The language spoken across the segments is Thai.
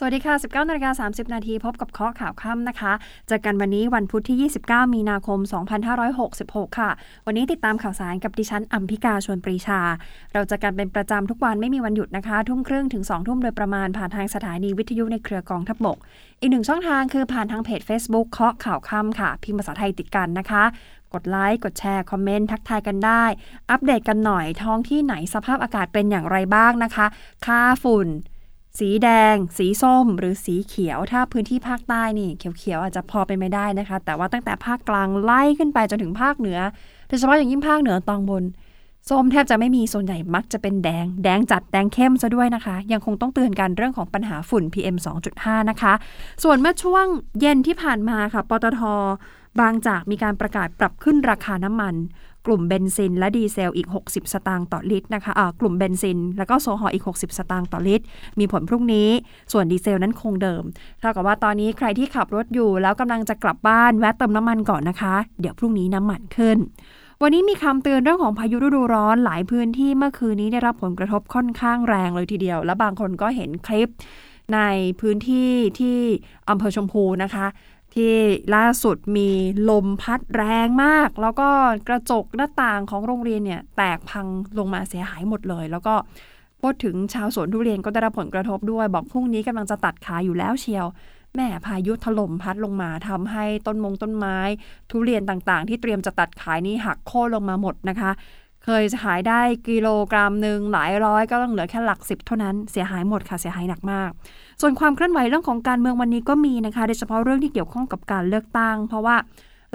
สวัสดีค่ะ 19นาฬิกา30 นาทีพบกับเคาะข่าวค่ำนะคะเจอกันวันนี้วันพุธที่ 29 มีนาคม 2566 ค่ะ วันนี้ติดตามข่าวสารกับดิฉันอัมพิกาชวนปรีชา เราจะกันเป็นประจำทุกวันไม่มีวันหยุดนะคะ ทุ่มครึ่งถึง 2 ทุ่มโดยประมาณผ่านทางสถานีวิทยุในเครือกองทัพบก อีกหนึ่งช่องทางคือผ่านทางเพจ Facebook เคาะข่าวค่ำค่ะ พิมพ์ภาษาไทยติดกันนะคะกดไลค์ กดแชร์ คอมเมนต์ ทักทายกันได้ อัปเดตกันหน่อยท้องที่ไหนสภาพอากาศเป็นอย่างไรบ้างนะคะ ค่าฝุ่น สีแดง สีส้ม หรือสีเขียว ถ้าพื้นที่ภาคใต้นี่เขียวๆอาจจะพอเป็นไม่ได้นะคะ แต่ว่าตั้งแต่ภาคกลางไล่ขึ้นไปจนถึงภาคเหนือ โดยเฉพาะอย่างยิ่งภาคเหนือตอนบน ส้มแทบจะไม่มีส่วนใหญ่มักจะเป็นแดง แดงจัดแดงเข้มซะด้วยนะคะ ยังคงต้องเตือนกันเรื่องของปัญหาฝุ่น PM 2.5 นะคะ ส่วนเมื่อช่วงเย็นที่ผ่านมาค่ะ ปตทบางจากมีการประกาศปรับขึ้นราคาน้ำมัน กลุ่มเบนซิน และดีเซลอีก 60 สตางค์ต่อลิตรนะคะกลุ่มเบนซิน แล้วก็โซฮอลอีก 60 สตางค์ต่อลิตร มีผลพรุ่งนี้ ส่วนดีเซลนั้นคงเดิม เท่ากับว่าตอนนี้ใครที่ขับรถอยู่แล้วกำลังจะกลับบ้านแวะเติมน้ำมันก่อนนะคะ เดี๋ยวพรุ่งนี้น้ำมันขึ้นวันนี้มีคำเตือนเรื่องของพายุฤดูร้อนหลายพื้นที่เมื่อคืนนี้ได้รับผลกระทบค่อนข้างแรงเลยทีเดียว และบางคนก็เห็นคลิปในพื้นที่ที่อำเภอชมพูนะคะ ที่ล่าสุดมีลมพัดแรงมาก แล้วก็กระจกหน้าต่างของโรงเรียนเนี่ยแตกพังลงมาเสียหายหมดเลย แล้วก็พูดถึงชาวสวนทุเรียนก็ได้รับผลกระทบด้วย บอกพรุ่งนี้กำลังจะตัดขายอยู่แล้วเชียวแม่พายุถล่มพัดลงมาทำให้ต้นมงต้นไม้ ทุเรียนต่างๆ ที่เตรียมจะตัดขายนี่หักโค่นลงมาหมดนะคะ เคยขายได้กิโลกรัมหนึ่งหลายร้อยก็ต้องเหลือแค่หลักสิบเท่านั้นเสียหายหมดค่ะเสียหายหนักมาก ส่วนความเคลื่อนไหวเรื่องของการเมืองวันนี้ก็มีนะคะโดยเฉพาะเรื่องที่เกี่ยวข้องกับการเลือกตั้ง เพราะว่า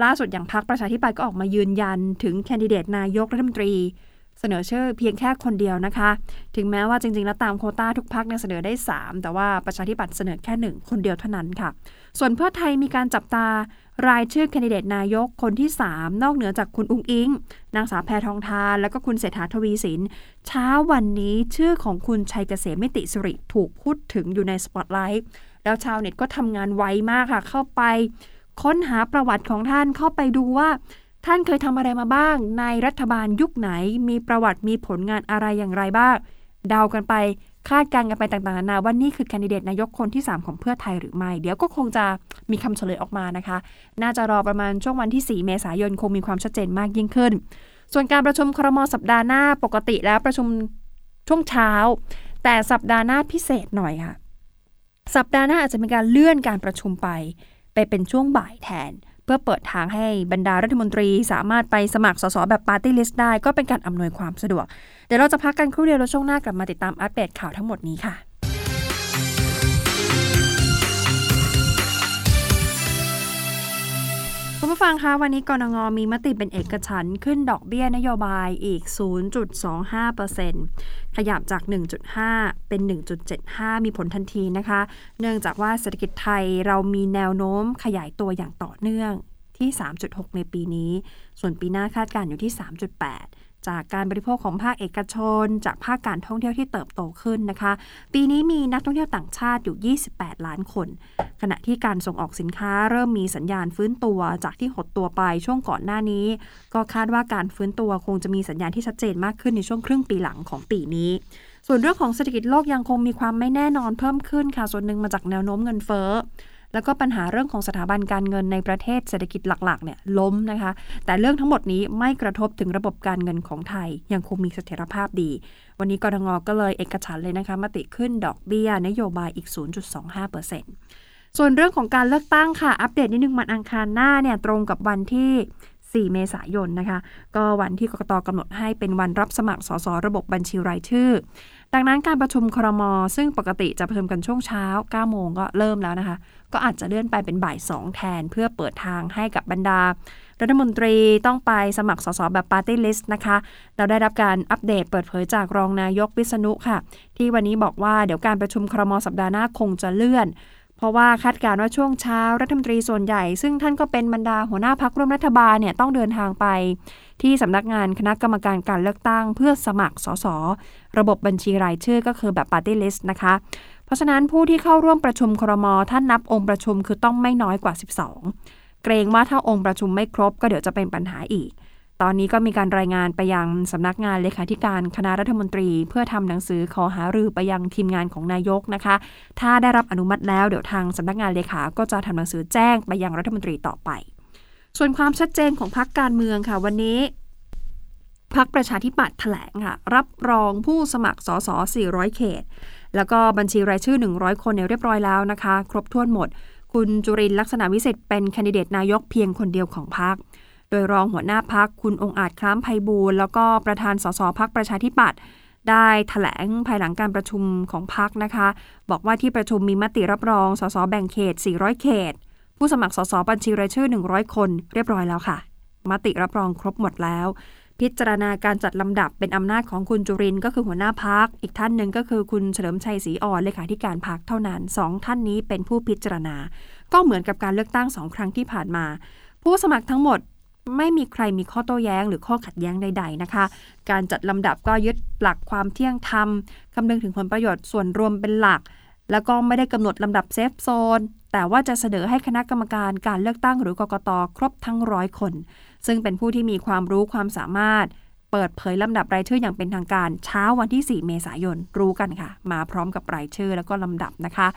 ล่าสุดอย่างพรรคประชาธิปัตย์ก็ออกมายืนยัน ถึงแคนดิเดตนายกรัฐมนตรี เสนอชื่อเพียงแค่คนเดียวนะคะ ถึงแม้ว่าจริงๆแล้วตามโควต้าทุกพักเนี่ยเสนอได้ 3 แต่ว่าประชาธิปัตย์เสนอแค่ 1 คนเดียวเท่านั้นค่ะ ส่วนเพื่อไทยมีการจับตา รายชื่อแคนดิเดตนายกคนที่ 3 นอกเหนือจากคุณอุ้งอิง นางสาวแพทองทาน แล้วก็คุณเศรษฐาทวีสิน เช้าวันนี้ชื่อของคุณชัยเกษมมิติสิริถูกพูดถึงอยู่ในสปอตไลท์แล้วชาวเน็ตก็ทำงานไวมากค่ะ เข้าไป ค้นหาประวัติของท่านเข้าไปดูว่า ท่านเคยทำอะไรมาบ้าง ในรัฐบาลยุคไหน มีประวัติมีผลงานอะไรอย่างไรบ้าง เดากันไป คาดการณ์กันไปต่างๆนานาว่านี่คือแคนดิเดตนายกคนที่ 3 ของเพื่อไทยหรือไม่ เดี๋ยวก็คงจะมีคำเฉลยออกมานะคะ น่าจะรอประมาณช่วงวันที่ 4 เมษายนคงมีความชัดเจนมากยิ่งขึ้น ส่วนการประชุมครมสัปดาห์หน้าปกติแล้วประชุมช่วงเช้า แต่สัปดาห์หน้าพิเศษหน่อยค่ะ สัปดาห์หน้าอาจจะมีการเลื่อนการประชุมไป ไปเป็นช่วงบ่ายแทน เพื่อเปิดทางให้บรรดารัฐมนตรี สามารถไปสมัครสสแบบปาร์ตี้ลิสต์ได้ก็เป็นการอำนวยความสะดวก เดี๋ยวเราจะพักกันครู่เดียวแล้วช่วงหน้ากลับมาติดตามอัปเดตข่าวทั้งหมดนี้ค่ะ ฟังคะวันนี้กรงงมีมติเป็นเอกฉันท์ขึ้นดอกเบี้ยนโยบายอีก 0.25%ขยับจาก 1.5 เป็น 1.75 มีผลทันทีนะคะ เนื่องจากว่าเศรษฐกิจไทยเรามีแนวโน้มขยายตัวอย่างต่อเนื่องที่ 3.6 ในปีนี้ ส่วนปีหน้าคาดการณ์อยู่ที่ 3.8 จากการบริโภคของภาคเอกชน จากภาคการท่องเที่ยวที่เติบโตขึ้นนะคะ ปีนี้มีนักท่องเที่ยวต่างชาติอยู่ 28 ล้านคน ขณะที่การส่งออกสินค้าเริ่มมีสัญญาณฟื้นตัวจากที่หดตัวไปช่วงก่อนหน้านี้ ก็คาดว่าการฟื้นตัวคงจะมีสัญญาณที่ชัดเจนมากขึ้นในช่วงครึ่งปีหลังของปีนี้ส่วนเรื่องของเศรษฐกิจโลกยังคงมีความไม่แน่นอนเพิ่มขึ้นค่ะ ส่วนหนึ่งมาจากแนวโน้มเงินเฟ้อ แล้วก็ปัญหาเรื่องของสถาบันการเงินในประเทศเศรษฐกิจหลักๆเนี่ยล้มนะคะ แต่เรื่องทั้งหมดนี้ไม่กระทบถึงระบบการเงินของไทย ยังคงมีเสถียรภาพดี วันนี้กรงก็เลยเอกฉันเลยนะคะมติขึ้นดอกเบี้ย นโยบายอีก 0.25%ส่วนเรื่องของการเลือกตั้งค่ะ อัปเดตนิดนึงวันอังคารหน้าเนี่ยตรงกับวันที่ 4 เมษายนนะคะ ก็วันที่กกตกำหนดให้เป็นวันรับสมัครสสระบบบัญชีรายชื่อ ดังนั้นการประชุมครม ซึ่งปกติจะประชุมกันช่วงเช้า 9 โมงก็เริ่มแล้วนะคะ ก็อาจจะเลื่อนไปเป็นบ่าย 2 แทน เพื่อเปิดทางให้กับบรรดา รัฐมนตรีต้องไปสมัครสสแบบปาร์ตี้ลิสต์นะคะ เราได้รับการอัปเดตเปิดเผยจากรองนายกวิษณุค่ะ ที่วันนี้บอกว่าเดี๋ยวการประชุมครมสัปดาห์หน้าคงจะเลื่อน เพราะว่าคาดการณ์ว่าช่วงเช้ารัฐมนตรีส่วนใหญ่ ซึ่งท่านก็เป็นบรรดาหัวหน้าพักร่วมรัฐบาลเนี่ยต้องเดินทางไป ที่สำนักงานคณะกรรมการการเลือกตั้ง เพื่อสมัครสสระบบบัญชีรายชื่อก็คือแบบปาร์ตี้ลิสต์นะคะ เพราะฉะนั้นผู้ที่เข้าร่วมประชุมครมท่านนับองค์ประชุมคือต้องไม่น้อยกว่า 12 เกรงว่าถ้าองค์ประชุมไม่ครบก็เดี๋ยวจะเป็นปัญหาอีกตอนนี้ก็มีการรายงานไปยังสำนักงานเลขาธิการคณะรัฐมนตรี เพื่อทำหนังสือขอหารือไปยังทีมงานของนายกนะคะ ถ้าได้รับอนุมัติแล้วเดี๋ยวทางสำนักงานเลขาก็จะทำหนังสือแจ้งไปยังรัฐมนตรีต่อไป ส่วนความชัดเจนของพรรคการเมืองค่ะ วันนี้พรรคประชาธิปัตย์แถลงค่ะ รับรองผู้สมัครสส400 เขต แล้วก็บัญชีรายชื่อ 100 คนเนี่ยเรียบร้อยแล้วนะคะ ครบถ้วนหมด คุณจุรินลักษณะวิสิทธิ์เป็นแคนดิเดตนายกเพียงคนเดียวของพรรคโดยรองหัวหน้าพักคุณองค์อาจคล้ามไพบูลแล้วก็ประธานสสพักประชาธิปัตย์ได้ถแถลงภายหลังการประชุมของพักนะคะ บอกว่าที่ประชุมมีมติรับรองสสแบ่งเขต 400 เขต ผู้สมัครสสบัญชีรายชื่อ 100 คนเรียบร้อยแล้วค่ะ มติรับรองครบหมดแล้ว พิจารณาการจัดลำดับเป็นอำนาจของคุณจุรินก็คือหัวหน้าพัก อีกท่านหนึ่งก็คือคุณเฉลิมชัยศรีอ่อนเลขาธิการพักเท่านั้นสองท่านนี้เป็นผู้พิจารณา ก็เหมือนกับการเลือกตั้งสองครั้งที่ผ่านมา ผู้สมัครทั้งหมดไม่มีใครมีข้อโต้แย้งหรือข้อขัดแย้งใด ๆนะคะ การจัดลำดับก็ยึดหลักความเที่ยงธรรมคำนึงถึงผลประโยชน์ส่วนรวมเป็นหลัก แล้วก็ไม่ได้กำหนดลำดับเซฟโซน แต่ว่าจะเสนอให้คณะกรรมการการเลือกตั้งหรือกกตครบทั้งร้อยคน ซึ่งเป็นผู้ที่มีความรู้ความสามารถ เปิดเผยลำดับรายชื่ออย่างเป็นทางการเช้าวันที่ 4 เมษายนรู้กันค่ะ มาพร้อมกับรายชื่อแล้วก็ลำดับนะคะ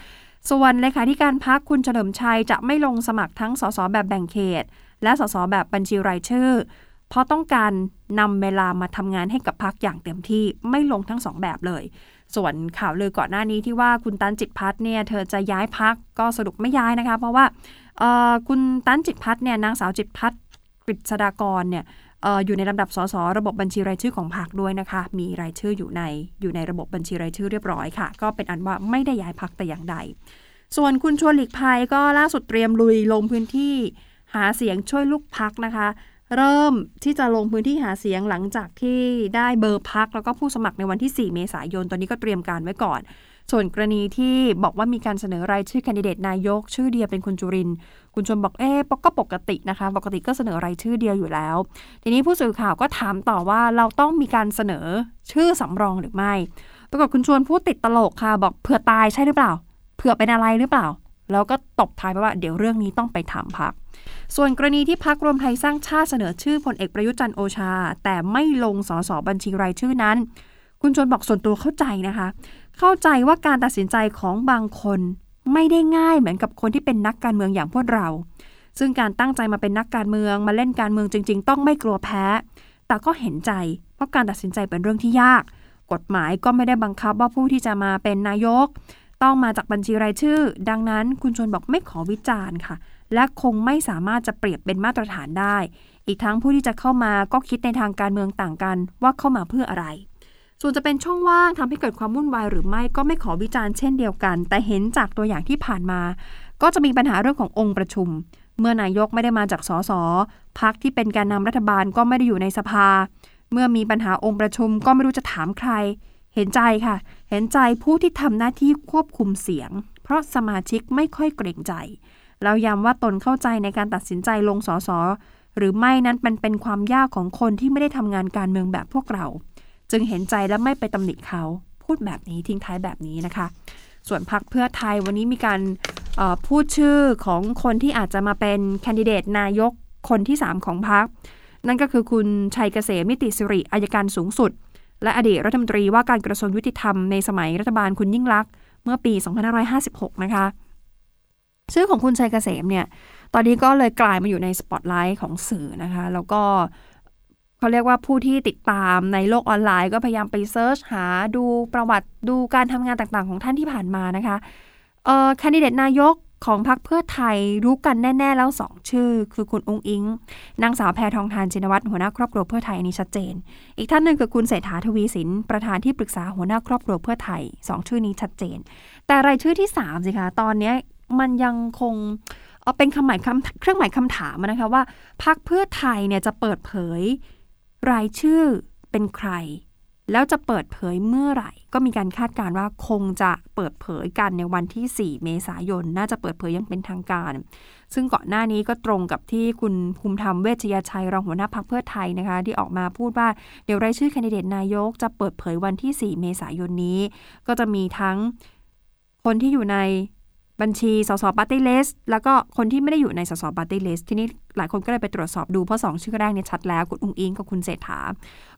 ส่วนเลขาธิการพักคุณเฉลิมชัยจะไม่ลงสมัครทั้งสสแบบแบ่งเขต และสสแบบบัญชีรายชื่อ เพราะต้องการนำเวลามาทำงานให้กับพักอย่างเต็มที่ไม่ลงทั้งสองแบบเลย ส่วนข่าวลือก่อนหน้านี้ที่ว่าคุณตันจิตพัฒน์เนี่ยเธอจะย้ายพักก็สรุปไม่ย้ายนะคะ เพราะว่าคุณตันจิตพัฒน์เนี่ยนางสาวจิตพัฒน์กฤษฎากรเนี่ยอยู่ในลำดับสสระบบบัญชีรายชื่อของพรรคด้วยนะคะ มีรายชื่ออยู่ในอยู่ในระบบบัญชีรายชื่อเรียบร้อยค่ะ ก็เป็นอันว่าไม่ได้ย้ายพักแต่อย่างใด ส่วนคุณชวนหลีกภัยก็ล่าสุดเตรียมลุยลงพื้นที่ หาเสียงช่วยลูกพักนะคะ เริ่มที่จะลงพื้นที่หาเสียงหลังจากที่ได้เบอร์พักแล้วก็ผู้สมัครในวันที่ 4 เมษายน ตอนนี้ก็เตรียมการไว้ก่อน ส่วนกรณีที่บอกว่ามีการเสนอรายชื่อแคนดิเดตนายก ชื่อเดียวเป็นคุณจุริน คุณชวนบอกเอ๊ะก็ปกตินะคะ ปกติก็เสนอรายชื่อเดียวอยู่แล้ว ทีนี้ผู้สื่อข่าวก็ถามต่อว่าเราต้องมีการเสนอชื่อสำรองหรือไม่ ปรากฏคุณชวนพูดติดตลกค่ะ บอกเผื่อตายใช่หรือเปล่า เผื่อเป็นอะไรหรือเปล่า แล้วก็ตบท้ายไปว่าเดี๋ยวเรื่องนี้ต้องไปถามพัก ส่วนกรณีที่พักรวมไทยสร้างชาติเสนอชื่อพลเอกประยุจันทร์โอชา แต่ไม่ลงสสบัญชีรายชื่อนั้น คุณชวนบอกส่วนตัวเข้าใจนะคะ เข้าใจว่าการตัดสินใจของบางคนไม่ได้ง่ายเหมือนกับคนที่เป็นนักการเมืองอย่างพวกเรา ซึ่งการตั้งใจมาเป็นนักการเมืองมาเล่นการเมืองจริง ๆ ต้องไม่กลัวแพ้ แต่ก็เห็นใจ เพราะการตัดสินใจเป็นเรื่องที่ยาก กฎหมายก็ไม่ได้บังคับว่าผู้ที่จะมาเป็นนายก ต้องมาจากบัญชีรายชื่อ ดังนั้นคุณชวนบอกไม่ขอวิจารณ์ค่ะ และคงไม่สามารถจะเปรียบเป็นมาตรฐานได้ อีกทั้งผู้ที่จะเข้ามาก็คิดในทางการเมืองต่างกันว่าเข้ามาเพื่ออะไร ส่วนจะเป็นช่องว่างทำให้เกิดความวุ่นวายหรือไม่ก็ไม่ขอวิจารณ์เช่นเดียวกัน แต่เห็นจากตัวอย่างที่ผ่านมา ก็จะมีปัญหาเรื่องขององค์ประชุม เมื่อนายกไม่ได้มาจากสสพักที่เป็นแกนนำรัฐบาลก็ไม่ได้อยู่ในสภา เมื่อมีปัญหาองค์ประชุมก็ไม่รู้จะถามใคร เห็นใจค่ะ เห็นใจผู้ที่ทำหน้าที่ควบคุมเสียง เพราะสมาชิกไม่ค่อยเกรงใจแล้วย้ำว่าตนเข้าใจในการตัดสินใจลงสสหรือไม่นั้นมันเป็นความยากของคนที่ไม่ได้ทำงานการเมืองแบบพวกเรา จึงเห็นใจและไม่ไปตำหนิเขา พูดแบบนี้ทิ้งท้ายแบบนี้นะคะ ส่วนพักเพื่อไทยวันนี้มีการพูดชื่อของคนที่อาจจะมาเป็นแคนดิเดตนายกคนที่ 3 ของพัก นั่นก็คือคุณชัยเกษมนิติสิริอายการสูงสุด และอดีตรัฐมนตรีว่าการกระทรวงยุติธรรมในสมัยรัฐบาลคุณยิ่งลักษณ์เมื่อปี 2556 นะคะ ชื่อของคุณชัยเกษมเนี่ย ตอนนี้ก็เลยกลายมาอยู่ในสปอตไลท์ของสื่อนะคะ แล้วก็เขาเรียกว่าผู้ที่ติดตามในโลกออนไลน์ก็พยายามไป search หาดูประวัติดูการทำงานต่างๆ ของท่านที่ผ่านมานะคะเอ่อแคนดิเดตนายก ของพรรคเพื่อไทยรู้กันแน่ ๆ แล้วสองชื่อ คือคุณอุ๊งอิ๊ง นางสาวแพทองธาร ชินวัตรหัวหน้าครอบครัวเพื่อไทยอันนี้ชัดเจน อีกท่านหนึ่งคือคุณเศรษฐาทวีสิน ประธานที่ปรึกษาหัวหน้าครอบครัวเพื่อไทยสองชื่อนี้ชัดเจน แต่รายชื่อที่สามสิคะตอนนี้มันยังคงเอาเป็นคำหมายคำเครื่องหมายคำถามนะคะว่าพรรคเพื่อไทยเนี่ยจะเปิดเผย รายชื่อเป็นใคร แล้วจะเปิดเผยเมื่อไหร่ ก็มีการคาดการณ์ว่าคงจะเปิดเผยกันในวันที่ 4 เมษายน น่าจะเปิดเผยยังเป็นทางการ ซึ่งก่อนหน้านี้ก็ตรงกับที่คุณภูมิธรรมเวชยชัยรองหัวหน้าพักเพื่อไทยนะคะ ที่ออกมาพูดว่าเดี๋ยวรายชื่อแคนดิเดตนายกจะเปิดเผยวันที่ 4 เมษายนนี้ ก็จะมีทั้งคนที่อยู่ใน บัญชีสสปาร์ตี้ลิสต์แล้วก็คนที่ไม่ได้อยู่ในสสปาร์ตี้ลิสต์ทีนี้หลายคนก็เลยไปตรวจสอบดูเพราะสองชื่อแรกเนี่ยชัดแล้วคุณอุ๊งอิ๊งกับคุณเศรษฐา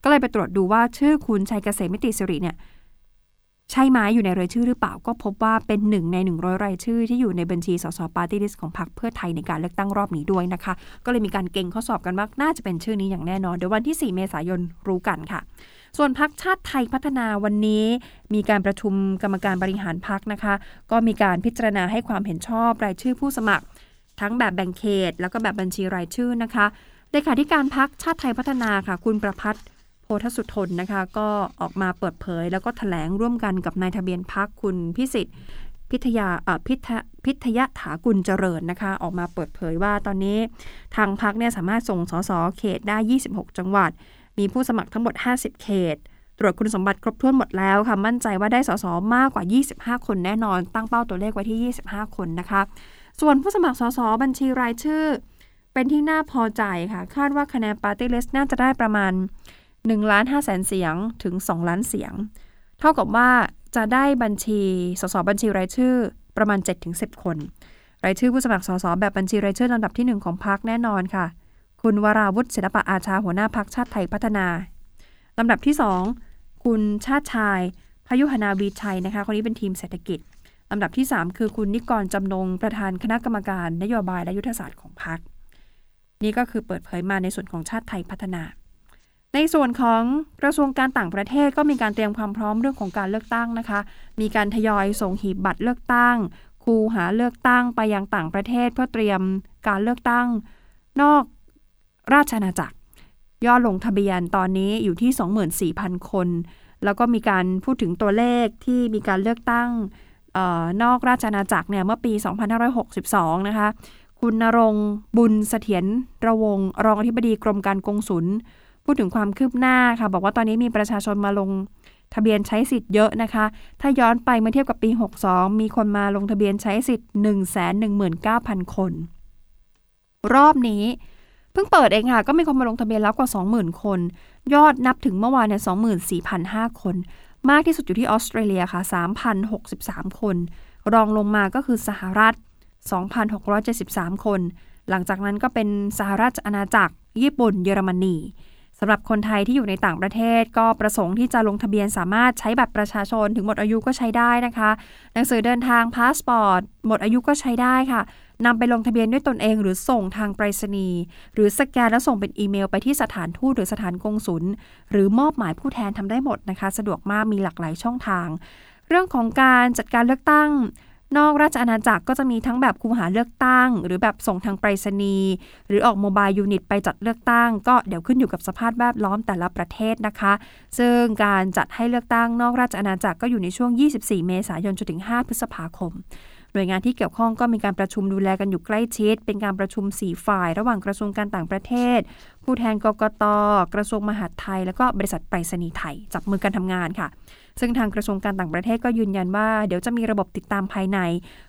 ก็เลยไปตรวจดูว่าชื่อคุณชัยเกษม นิติสิริเนี่ยใช่ไหมอยู่ในรายชื่อหรือเปล่าก็พบว่าเป็นหนึ่งใน 100 รายชื่อที่อยู่ในบัญชีสสปาร์ตี้ลิสต์ของพรรคเพื่อไทยในการเลือกตั้งรอบนี้ด้วยนะคะ ก็เลยมีการเก็งข้อสอบกันว่าน่าจะเป็นชื่อนี้อย่างแน่นอน เดี๋ยววันที่ 4 เมษายนรู้กันค่ะ ส่วนพักชาติไทยพัฒนาวันนี้ มีการประชุมกรรมการบริหารพักนะคะ ก็มีการพิจารณาให้ความเห็นชอบรายชื่อผู้สมัคร ทั้งแบบแบ่งเขต แล้วก็แบบบัญชีรายชื่อนะคะเลขาธิการพักชาติไทยพัฒนาค่ะ คุณประพัฒน์โพธสุทนนะคะ ก็ออกมาเปิดเผย แล้วก็ถแถลงร่วมกันกับนายทะเบียนพักคุณพิสิทธิ์พิทยาพิทพิทยถากุลเจริญนะคะ ออกมาเปิดเผยว่าตอนนี้ ทางพักเนี่ยสามารถส่งสสเขตได้ 26 จังหวัด มีผู้สมัครทั้งหมด 50 เขต ตรวจคุณสมบัติครบถ้วนหมดแล้วค่ะ มั่นใจว่าได้สสมากกว่า 25 คนแน่นอน ตั้งเป้าตัวเลขไว้ที่ 25 คนนะคะ ส่วนผู้สมัครสสบัญชีรายชื่อ เป็นที่น่าพอใจค่ะ คาดว่าคะแนนปาร์ตี้เลสน่าจะได้ประมาณ1ล้าน5แสนเสียงถึง 2 ล้านเสียง เท่ากับว่าจะได้บัญชีสสบัญชีรายชื่อประมาณ 7-10 คน รายชื่อผู้สมัครสสแบบบัญชีรายชื่อลำดับที่ 1 ของพรรคแน่นอนค่ะ คุณวราวุฒิศิลปะอาชาหัวหน้าพักชาติไทยพัฒนาลำดับที่ 2 คุณชาติชาย พยุหนาวีชัยนะคะคนนี้เป็นทีมเศรษฐกิจลำดับที่ 3 คือคุณนิกรจำนงประธานคณะกรรมการนโยบายและยุทธศาสตร์ของพรรคนี่ก็คือเปิดเผยมาในส่วนของชาติไทยพัฒนา ในส่วนของกระทรวงการต่างประเทศก็มีการเตรียมความพร้อมเรื่องของการเลือกตั้งนะคะ มีการทยอยส่งหีบบัตรเลือกตั้ง คูหาเลือกตั้งไปยังต่างประเทศเพื่อเตรียมการเลือกตั้ง นอก ราชอาณาจักร ยอดลงทะเบียนตอนนี้อยู่ที่ 24,000 คน แล้วก็มีการพูดถึงตัวเลขที่มีการเลือกตั้งออนอกราชอาณาจักรเนี่ยเมื่อปี 2562 นะคะ คุณนรงบุญเสถียรระวง รองอธิบดีกรมการกงสุล พูดถึงความคืบหน้าค่ะ บอกว่าตอนนี้มีประชาชนมาลงทะเบียนใช้สิทธิ์เยอะนะคะ ถ้าย้อนไปเมื่อเทียบกับปี 62 มีคนมาลงทะเบียนใช้สิทธิ์ 119,000 คน รอบนี้ พิ่งเปิดเองค่ะ ก็มีคนมาลงทะเบียนแล้วกว่า 20,000 คน ยอดนับถึงเมื่อวานเนี่ย24,005 คน มากที่สุดอยู่ที่ออสเตรเลียค่ะ 3,063 คน รองลงมาก็คือสหรัฐ 2,673 คน หลังจากนั้นก็เป็นสหราชอาณาจักร ญี่ปุ่น เยอรมนีสำหรับคนไทยที่อยู่ในต่างประเทศก็ประสงค์ที่จะลงทะเบียนสามารถใช้บัตรประชาชนถึงหมดอายุก็ใช้ได้นะคะ หนังสือเดินทางพาสปอร์ตหมดอายุก็ใช้ได้ค่ะ นำไปลงทะเบียนด้วยตนเองหรือส่งทางไปรษณีย์หรือสแกนแล้วส่งเป็นอีเมลไปที่สถานทูตหรือสถานกงศุลหรือมอบหมายผู้แทนทำได้หมดนะคะ สะดวกมากมีหลากหลายช่องทาง เรื่องของการจัดการเลือกตั้ง นอกราชอาณาจักรก็จะมีทั้งแบบคูหาเลือกตั้ง หรือแบบส่งทางไปรษณีย์หรือออกโมบายยูนิตไปจัดเลือกตั้ง ก็เดี๋ยวขึ้นอยู่กับสภาพแวดล้อมแต่ละประเทศนะคะ ซึ่งการจัดให้เลือกตั้งนอกราชอาณาจักรก็อยู่ในช่วง 24 เมษายนจนถึง 5 พฤษภาคม หน่วยงานที่เกี่ยวข้องก็มีการประชุมดูแลกันอยู่ใกล้ชิด เป็นการประชุม 4 ฝ่าย ระหว่างกระทรวงการต่างประเทศ ผู้แทนกกต กระทรวงมหาดไทย แล้วก็บริษัทไปรษณีย์ไทย จับมือกันทำงานค่ะ ซึ่งทางกระทรวงการต่างประเทศก็ยืนยันว่า เดี๋ยวจะมีระบบติดตามภายใน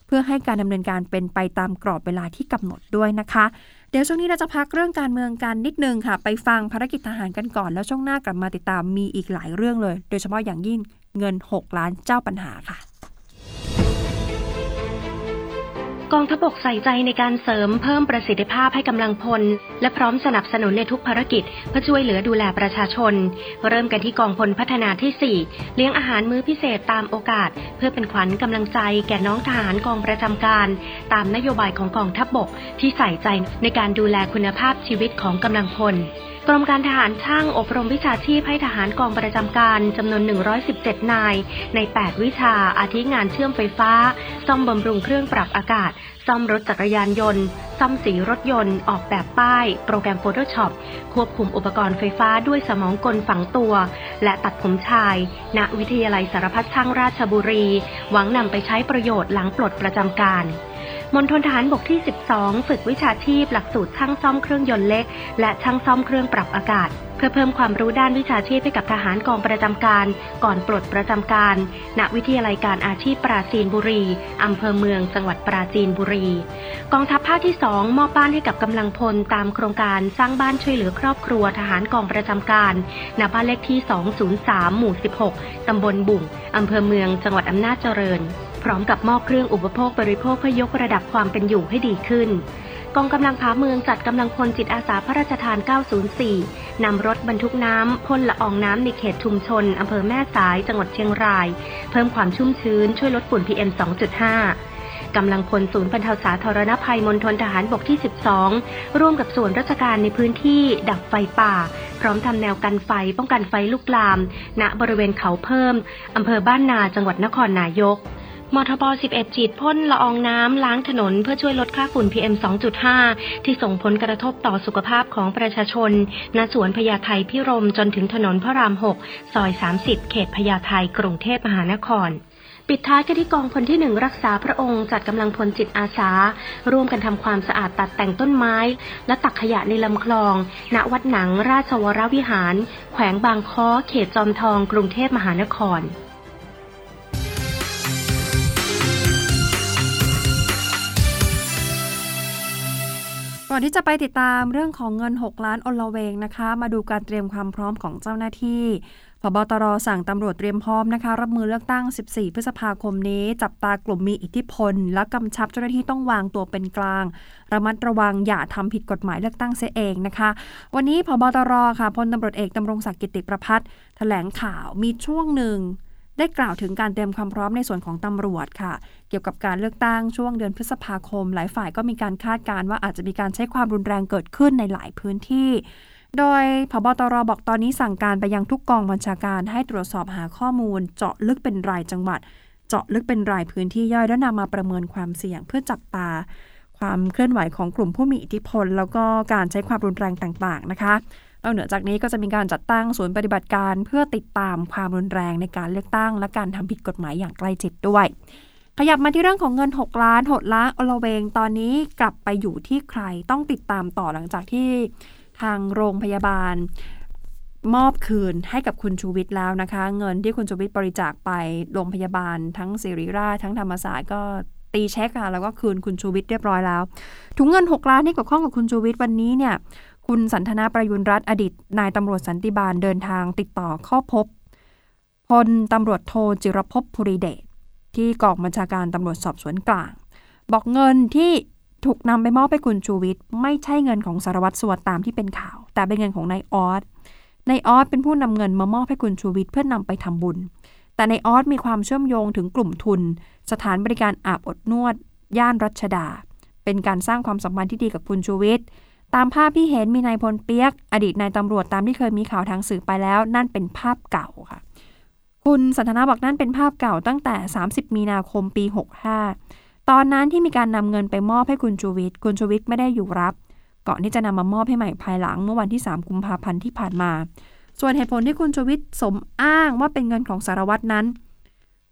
เพื่อให้การดำเนินการเป็นไปตามกรอบเวลาที่กำหนดด้วยนะคะ เดี๋ยวช่วงนี้เราจะพักเรื่องการเมืองกันนิดนึงค่ะ ไปฟังภารกิจทหารกันก่อน แล้วช่วงหน้ากลับมาติดตามมีอีกหลายเรื่องเลย โดยเฉพาะอย่างยิ่งเงิน 6 ล้านเจ้าปัญหาค่ะ กองทัพบกใส่ใจในการเสริมเพิ่มประสิทธิภาพให้กำลังพล และพร้อมสนับสนุนในทุกภารกิจ เพื่อช่วยเหลือดูแลประชาชน เริ่มกันที่กองพลพัฒนาที่ 4 เลี้ยงอาหารมื้อพิเศษตามโอกาส เพื่อเป็นขวัญกำลังใจแก่น้องทหารกองประจำการ ตามนโยบายของกองทัพบกที่ใส่ใจในการดูแลคุณภาพชีวิตของกำลังพล รมการทหารช่างอบรมวิชาชีพให้ทหารกองประจำการจำนวน 117 นาย ใน 8 วิชา อาทิงานเชื่อมไฟฟ้า ซ่อมบำรุงเครื่องปรับอากาศ ซ่อมรถจักรยานยนต์ ซ่อมสีรถยนต์ ออกแบบป้าย โปรแกรม Photoshop ควบคุมอุปกรณ์ไฟฟ้าด้วยสมองกลฝังตัว และตัดผมชาย ณ วิทยาลัยสารพัดช่างราชบุรี หวังนำไปใช้ประโยชน์หลังปลดประจำการ มณฑลทหารบกที่ 12 ฝึกวิชาชีพ หลักสูตรช่างซ่อมเครื่องยนต์เล็ก และช่างซ่อมเครื่องปรับอากาศ เพื่อเพิ่มความรู้ด้านวิชาชีพให้กับทหารกองประจำการ ก่อนปลดประจำการ ณ วิทยาลัยการอาชีพปราจีนบุรี อำเภอเมือง จังหวัดปราจีนบุรี กองทัพภาคที่ 2 มอบบ้านให้กับกำลังพลตามโครงการสร้างบ้านช่วยเหลือครอบครัวทหารกองประจำการ ณ บ้านเลขที่ 203 หมู่ 16 ตำบลบุ่งอำเภอเมือง จังหวัดอำนาจเจริญ พร้อมกับมอบเครื่องอุปโภคบริโภคเพื่อยกระดับความเป็นอยู่ให้ดีขึ้น กองกำลังผาเมืองจัดกำลังพลจิตอาสาพระราชทาน 904 นำรถบรรทุกน้ำพ่นละอองน้ำในเขตชุมชนอำเภอแม่สายจังหวัดเชียงราย เพิ่มความชุ่มชื้นช่วยลดฝุ่น PM 2.5กำลังพลศูนย์บรรเทาสาธารณภัยมณฑลทหารบกที่ 12 ร่วมกับส่วนราชการในพื้นที่ดับไฟป่า พร้อมทำแนวกันไฟป้องกันไฟลุกลาม ณบริเวณเขาเพิ่มอำเภอบ้านนาจังหวัดนครนายก มทบ 11จีดพ่นละอองน้ำล้างถนน เพื่อช่วยลดค่าฝุ่น PM 2.5 ที่ส่งผลกระทบต่อสุขภาพของประชาชน ณ สวนพญาไทพิรมจนถึงถนนพระราม 6 ซอย 30 เขตพญาไทกรุงเทพมหานครปิดท้ายกันที่กองพลที่หนึ่งรักษาพระองค์จัดกำลังพลจิตอาสา ร่วมกันทำความสะอาดตัดแต่งต้นไม้ และตักขยะในลำคลอง ณวัดหนังราชวรวิหาร แขวงบางค้อเขตจอมทองกรุงเทพมหานคร ก่อนที่จะไปติดตามเรื่องของเงิน 6 ล้านอลเวงนะคะ มาดูการเตรียมความพร้อมของเจ้าหน้าที่พบตรสั่งตำรวจเตรียมพร้อมนะคะ รับมือเลือกตั้ง 14 พฤษภาคมนี้ จับตากลุ่มมีอิทธิพล และกำชับเจ้าหน้าที่ต้องวางตัวเป็นกลาง ระมัดระวังอย่าทำผิดกฎหมายเลือกตั้งเสียเองนะคะ วันนี้พบตรค่ะพลตำรวจเอกดำรงศักดิ์กิติประพัฒน์แถลงข่าวมีช่วงหนึ่ง ได้กล่าวถึงการเตรียมความพร้อมในส่วนของตำรวจค่ะ เกี่ยวกับการเลือกตั้งช่วงเดือนพฤษภาคม หลายฝ่ายก็มีการคาดการณ์ว่าอาจจะมีการใช้ความรุนแรงเกิดขึ้นในหลายพื้นที่ โดยพบตรบอกตอนนี้สั่งการไปยังทุกกองบัญชาการให้ตรวจสอบหาข้อมูล เจาะลึกเป็นรายจังหวัด เจาะลึกเป็นรายพื้นที่ย่อยแล้วนำมาประเมินความเสี่ยงเพื่อจับตา ความเคลื่อนไหวของกลุ่มผู้มีอิทธิพล แล้วก็การใช้ความรุนแรงต่างๆนะคะ นอกเหนือจากนี้ก็จะมีการจัดตั้งศูนย์ปฏิบัติการเพื่อติดตามความรุนแรงในการเลือกตั้ง และการทำผิดกฎหมายอย่างใกล้ชิดด้วย ขยับมาที่เรื่องของเงิน 6 ล้าน6ล้านอลเวงตอนนี้กลับไปอยู่ที่ใครต้องติดตามต่อหลังจากที่ทางโรงพยาบาลมอบคืนให้กับคุณชูวิทย์แล้วนะคะ เงินที่คุณชูวิทย์บริจาคไปโรงพยาบาล ทั้งศิริราชทั้งธรรมศาสตร์ก็ตีเช็คค่ะแล้วก็คืนคุณชูวิทย์เรียบร้อยแล้วถุงเงิน 6 ล้านที่เกี่ยวข้องกับคุณชูวิทย์วันนี้เนี่ย คุณสันทนาประยุนรัฐอดีต นายตำรวจสันติบาลเดินทางติดต่อเข้าพบพลตำรวจโทจิรภพภูริเดชที่กองบัญชาการตำรวจสอบสวนกลาง บอกเงินที่ถูกนำไปมอบให้คุณชูวิทย์ไม่ใช่เงินของสารวัตรสัวตามที่เป็นข่าว แต่เป็นเงินของนายออสนายออสเป็นผู้นำเงินมามอบให้คุณชูวิทย์เพื่อนำไปทำบุญ แต่นายออสมีความเชื่อมโยงถึงกลุ่มทุน สถานบริการอาบอบนวด ย่านรัชดา เป็นการสร้างความสัมพันธ์ที่ดีกับคุณชูวิทย์ ตามภาพที่เห็นมีนายพลเปียก อดีตนายตำรวจตามที่เคยมีข่าวทางสื่อไปแล้ว นั่นเป็นภาพเก่าค่ะ คุณสันทนาบอกนั่นเป็นภาพเก่าตั้งแต่ 30 มีนาคมปี 65 ตอนนั้นที่มีการนำเงินไปมอบให้คุณชูวิทย์คุณชูวิทย์ไม่ได้อยู่รับ ก่อนที่จะนำมามอบให้ใหม่ภายหลังเมื่อวันที่ 3 กุมภาพันธ์ที่ผ่านมา ส่วนเหตุผลที่คุณชูวิทย์สมอ้างว่าเป็นเงินของสารวัตรนั้น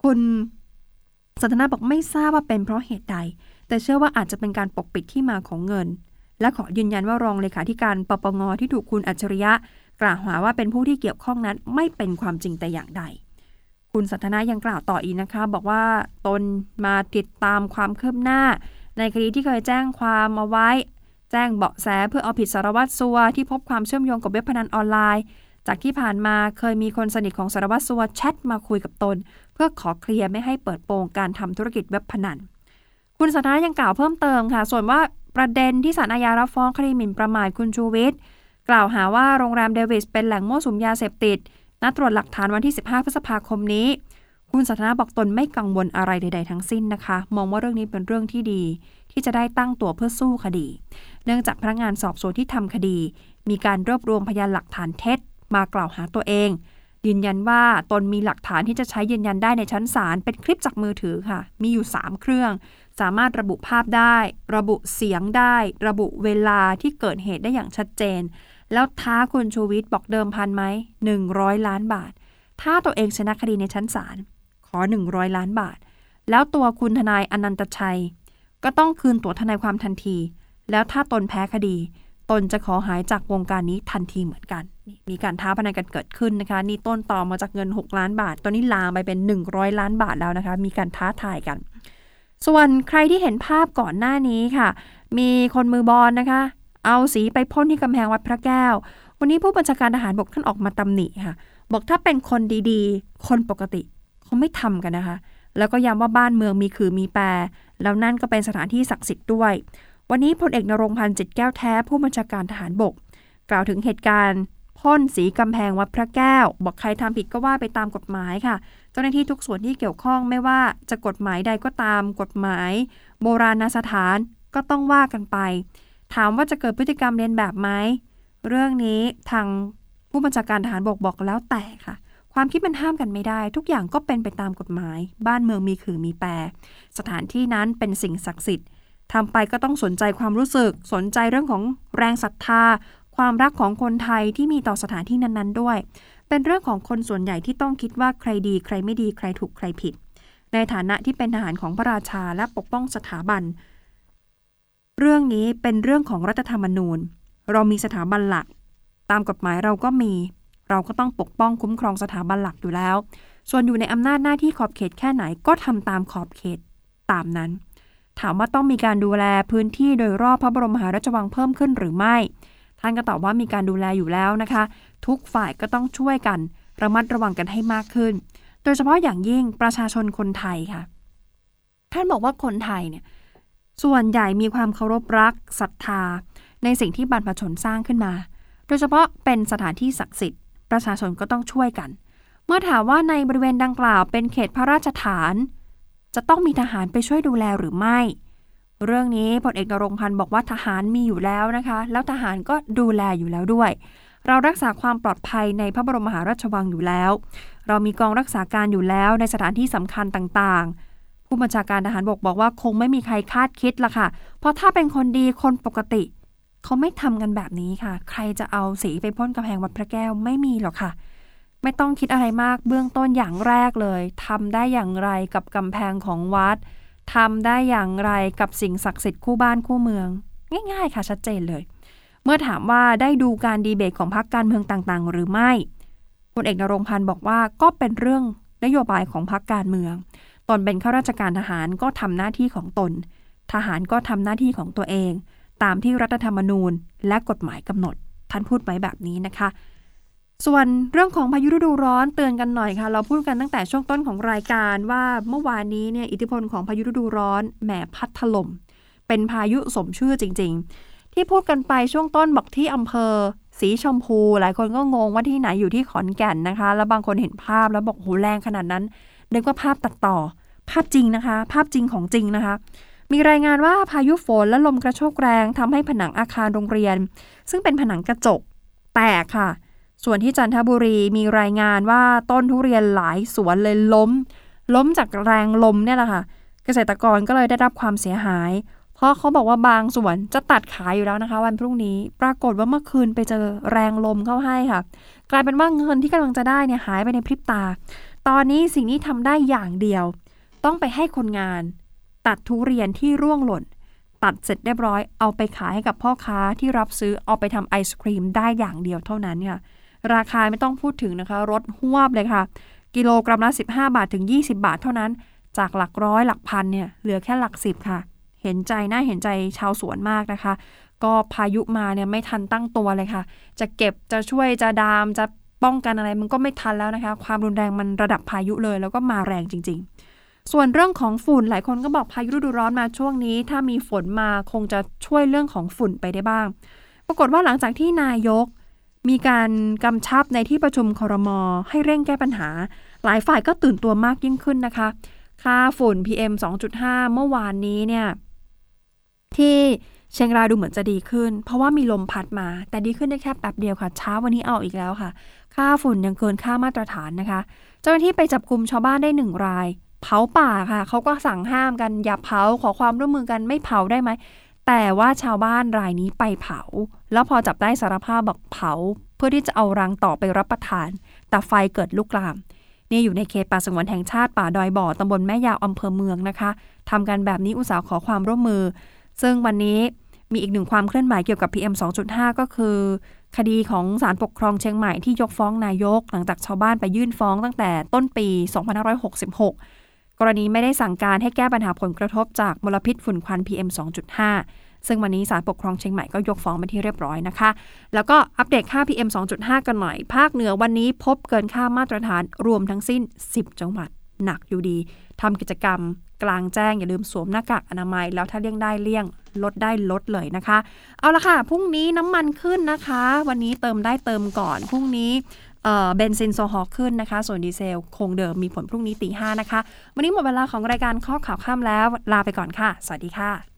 คุณสันทนาบอกไม่ทราบว่าเป็นเพราะเหตุใด แต่เชื่อว่าอาจจะเป็นการปกปิดที่มาของเงิน และขอยืนยันว่ารองเลขาธิการปปงที่ถูกคุณอัจฉริยะ กล่าวหาว่าเป็นผู้ที่เกี่ยวข้องนั้นไม่เป็นความจริงแต่อย่างใด คุณสันทนายังกล่าวต่ออีกนะคะ บอกว่าตนมาติดตามความคืบหน้า ในคดีที่เคยแจ้งความเอาไว้ แจ้งเบาะแสเพื่อเอาผิดสารวัตรซัวที่พบความเชื่อมโยงกับเว็บพนันออนไลน์ จากที่ผ่านมาเคยมีคนสนิทของสารวัตรซัวแชทมาคุยกับตน เพื่อขอเคลียร์ไม่ให้เปิดโปงการทำธุรกิจเว็บพนันคุณสันธนะยังกล่าวเพิ่มเติมค่ะ ส่วนว่า ประเด็นที่ศาลอาญารับฟ้องคดีหมิ่นประมาทคุณชูวิทย์กล่าวหาว่าโรงแรมเดวิสเป็นแหล่งมั่วสุมยาเสพติด นัดตรวจหลักฐานวันที่ 15 พฤษภาคมนี้ คุณสันทนาบอกตนไม่กังวลอะไรใด ๆ ทั้งสิ้นนะคะ มองว่าเรื่องนี้เป็นเรื่องที่ดี ที่จะได้ตั้งตัวเพื่อสู้คดี เนื่องจากพนักงานสอบสวนที่ทำคดี มีการรวบรวมพยานหลักฐานเท็จ มากล่าวหาตัวเอง ยืนยันว่าตนมีหลักฐานที่จะใช้ยืนยันได้ในชั้นศาลเป็นคลิปจากมือถือค่ะ มีอยู่ 3 เครื่อง สามารถระบุภาพได้ ระบุเสียงได้ ระบุเวลาที่เกิดเหตุได้อย่างชัดเจน แล้วท้าคุณชูวิทย์บอกเดิมพันไหม100ล้านบาท ถ้าตัวเองชนะคดีในชั้นศาลขอ100ล้านบาท แล้วตัวคุณทนายอนันตชัย ก็ต้องคืนตัวทนายความทันที แล้วถ้าตนแพ้คดี ตนจะขอหายจากวงการนี้ทันทีเหมือนกัน มีการท้าพนันกันเกิดขึ้นนะคะ นี่ต้นต่อมาจากเงิน 6 ล้านบาท ตอนนี้ลามไปเป็น 100 ล้านบาทแล้วนะคะ มีการท้าทายกัน ส่วนใครที่เห็นภาพก่อนหน้านี้ค่ะ มีคนมือบอลนะคะ เอาสีไปพ่นที่กำแพงวัดพระแก้ว วันนี้ผู้บัญชาการทหารบกท่านออกมาตำหนิค่ะ บอกถ้าเป็นคนดีๆ คนปกติเขาไม่ทำกันนะคะ แล้วก็ย้ำว่าบ้านเมืองมีคือมีแปร แล้วนั่นก็เป็นสถานที่ศักดิ์สิทธิ์ด้วย วันนี้พลเอกนรงพันธ์จิตแก้วแท้ผู้บัญชาการทหารบก กล่าวถึงเหตุการณ์ พ่นสีกำแพงวัดพระแก้ว บอกใครทำผิดก็ว่าไปตามกฎหมายค่ะ เจ้าหน้าที่ทุกส่วนที่เกี่ยวข้องไม่ว่าจะกฎหมายใดก็ตาม กฎหมาย โบราณสถานก็ต้องว่ากันไป ถามว่าจะเกิดพฤติกรรมเลียนแบบไหมเรื่องนี้ทางผู้บัญชาการทหารบกบอกแล้วแต่ค่ะ ความคิดมันห้ามกันไม่ได้ ทุกอย่างก็เป็นไปตามกฎหมาย บ้านเมืองมีคือมีแปร สถานที่นั้นเป็นสิ่งศักดิ์สิทธิ์ทำไปก็ต้องสนใจความรู้สึก สนใจเรื่องของแรงศรัทธา ความรักของคนไทยที่มีต่อสถานที่นั้นๆ ด้วย เป็นเรื่องของคนส่วนใหญ่ที่ต้องคิดว่าใครดี ใครไม่ดีใครถูกใครผิด ในฐานะที่เป็นทหารของพระราชาและปกป้องสถาบัน เรื่องนี้เป็นเรื่องของรัฐธรรมนูญ เรามีสถาบันหลัก ตามกฎหมายเราก็มี เราก็ต้องปกป้องคุ้มครองสถาบันหลักอยู่แล้ว ส่วนอยู่ในอำนาจหน้าที่ขอบเขตแค่ไหนก็ทำตามขอบเขตตามนั้น ถามว่าต้องมีการดูแลพื้นที่โดยรอบพระบรมมหาราชวังเพิ่มขึ้นหรือไม่ ท่านก็ตอบว่ามีการดูแลอยู่แล้วนะคะ ทุกฝ่ายก็ต้องช่วยกันระมัดระวังกันให้มากขึ้น โดยเฉพาะอย่างยิ่งประชาชนคนไทยค่ะ ท่านบอกว่าคนไทยเนี่ยส่วนใหญ่มีความเคารพรักศรัทธา ในสิ่งที่บรรพชนสร้างขึ้นมา โดยเฉพาะเป็นสถานที่ศักดิ์สิทธิ์ ประชาชนก็ต้องช่วยกัน เมื่อถามว่าในบริเวณดังกล่าวเป็นเขตพระราชฐาน จะต้องมีทหารไปช่วยดูแลหรือไม่ เรื่องนี้พลเอกนรงพันธ์บอกว่าทหารมีอยู่แล้วนะคะ แล้วทหารก็ดูแลอยู่แล้วด้วย เรารักษาความปลอดภัยในพระบรมมหาราชวังอยู่แล้ว เรามีกองรักษาการอยู่แล้วในสถานที่สำคัญต่างๆ ผู้บัญชาการทหารบกบอกว่าคงไม่มีใครคาดคิดละค่ะ เพราะถ้าเป็นคนดีคนปกติ เขาไม่ทำกันแบบนี้ค่ะ ใครจะเอาสีไปพ่นกำแพงวัดพระแก้วไม่มีหรอกค่ะ ไม่ต้องคิดอะไรมากเบื้องต้นอย่างแรกเลยทำได้อย่างไรกับกำแพงของวัด ทำได้อย่างไรกับสิ่งศักดิ์สิทธิ์คู่บ้านคู่เมือง ง่าย ๆ ค่ะชัดเจนเลย เมื่อถามว่าได้ดูการดีเบตของพรรคการเมืองต่างๆ หรือไม่พลเอกนรงพันธ์บอกว่าก็เป็นเรื่องนโยบายของพรรคการเมือง ตนเป็นข้าราชการทหารก็ทำหน้าที่ของตน ทหารก็ทำหน้าที่ของตัวเอง ตามที่รัฐธรรมนูญและกฎหมายกำหนด ท่านพูดไว้แบบนี้นะคะ ส่วนเรื่องของพายุฤดูร้อนเตือนกันหน่อยค่ะ เราพูดกันตั้งแต่ช่วงต้นของรายการว่าเมื่อวานนี้เนี่ยอิทธิพลของพายุฤดูร้อนแหมพัดถล่มเป็นพายุสมชื่อจริง ๆ ที่พูดกันไปช่วงต้นบอกที่อำเภอสีชมพู หลายคนก็งงว่าที่ไหนอยู่ที่ขอนแก่นนะคะ แล้วบางคนเห็นภาพแล้วบอกโหแรงขนาดนั้นนึกว่าภาพตัดต่อ ภาพจริงนะคะ ภาพจริงของจริงนะคะ มีรายงานว่าพายุฝนและลมกระโชกแรงทำให้ผนังอาคารโรงเรียน ซึ่งเป็นผนังกระจกแตกค่ะ ส่วนที่จันทบุรีมีรายงานว่าต้นทุเรียนหลายสวนเลยล้ม ล้มจากแรงลมเนี่ยแหละค่ะ เกษตรกรก็เลยได้รับความเสียหาย เพราะเขาบอกว่าบางสวนจะตัดขายอยู่แล้วนะคะ วันพรุ่งนี้ปรากฏว่าเมื่อคืนไปเจอแรงลมเข้าให้ค่ะ กลายเป็นว่าเงินที่กำลังจะได้เนี่ยหายไปในพริบตา ตอนนี้สิ่งนี้ทำได้อย่างเดียว ต้องไปให้คนงาน ตัดทุเรียนที่ร่วงหล่นตัดเสร็จเรียบร้อยเอาไปขายให้กับพ่อค้าที่รับซื้อเอาไปทำไอศครีมได้อย่างเดียวเท่านั้นค่ะ ราคาไม่ต้องพูดถึงนะคะลดหวบเลยค่ะ กิโลกรัมละ 15 บาทถึง 20 บาทเท่านั้น จากหลักร้อยหลักพันเนี่ยเหลือแค่หลักสิบค่ะ เห็นใจน่าเห็นใจชาวสวนมากนะคะ ก็พายุมาเนี่ยไม่ทันตั้งตัวเลยค่ะ จะเก็บจะช่วยจะดามจะป้องกันอะไรมันก็ไม่ทันแล้วนะคะ ความรุนแรงมันระดับพายุเลย แล้วก็มาแรงจริง ๆ ส่วนเรื่องของฝุ่นหลายคนก็บอกพายุฤดูร้อนมาช่วงนี้ ถ้ามีฝนมาคงจะช่วยเรื่องของฝุ่นไปได้บ้าง ปรากฏว่าหลังจากที่นายก มีการกำชับในที่ประชุมคอรมอให้เร่งแก้ปัญหา หลายฝ่ายก็ตื่นตัวมากยิ่งขึ้นนะคะ ค่าฝุ่น PM 2.5 เมื่อวานนี้เนี่ย ที่เชียงรายดูเหมือนจะดีขึ้น เพราะว่ามีลมพัดมา แต่ดีขึ้นได้แค่แป๊บเดียวค่ะเช้าวันนี้เอาอีกแล้วค่ะ ค่าฝุ่นยังเกินค่ามาตรฐานนะคะ เจ้าหน้าที่ไปจับกลุ่มชาวบ้านได้หนึ่งราย เผาป่าค่ะเขาก็สั่งห้ามกันอย่าเผาขอความร่วมมือกันไม่เผาได้ไหม แต่ว่าชาวบ้านรายนี้ไปเผา แล้วพอจับได้สารภาพบอกเผา เพื่อที่จะเอารังต่อไปรับประทาน แต่ไฟเกิดลุกลาม นี่อยู่ในเขตป่าสงวนแห่งชาติป่าดอยบ่อตำบลแม่ยาวอำเภอเมืองนะคะทำกันแบบนี้อุตสาห์ขอความร่วมมือ ซึ่งวันนี้มีอีกหนึ่งความเคลื่อนไหวเกี่ยวกับ PM 2.5 ก็คือ คดีของศาลปกครองเชียงใหม่ที่ยกฟ้องนายก หลังจากชาวบ้านไปยื่นฟ้องตั้งแต่ต้นปี 2566 กรณีไม่ได้สั่งการให้แก้ปัญหาผลกระทบจากมลพิษฝุ่นควัน PM 2.5 ซึ่งวันนี้ศาลปกครองเชียงใหม่ก็ยกฟ้องไปที่เรียบร้อยนะคะ แล้วก็อัปเดตค่า PM 2.5 กันหน่อย ภาคเหนือวันนี้พบเกินค่ามาตรฐานรวมทั้งสิ้น 10 จังหวัดหนักอยู่ดีทำกิจกรรมกลางแจ้งอย่าลืมสวมหน้ากากอนามัย แล้วถ้าเลี่ยงได้เลี่ยง ลดได้ลดเลยนะคะ เอาละค่ะ พรุ่งนี้น้ำมันขึ้นนะคะ วันนี้เติมได้เติมก่อน พรุ่งนี้ เบนซินโซฮอลขึ้นนะคะ ส่วนดีเซลคงเดิมมีผลพรุ่งนี้ตีห้านะคะ วันนี้หมดเวลาของรายการข้อข่าวข้ามแล้ว ลาไปก่อนค่ะ สวัสดีค่ะ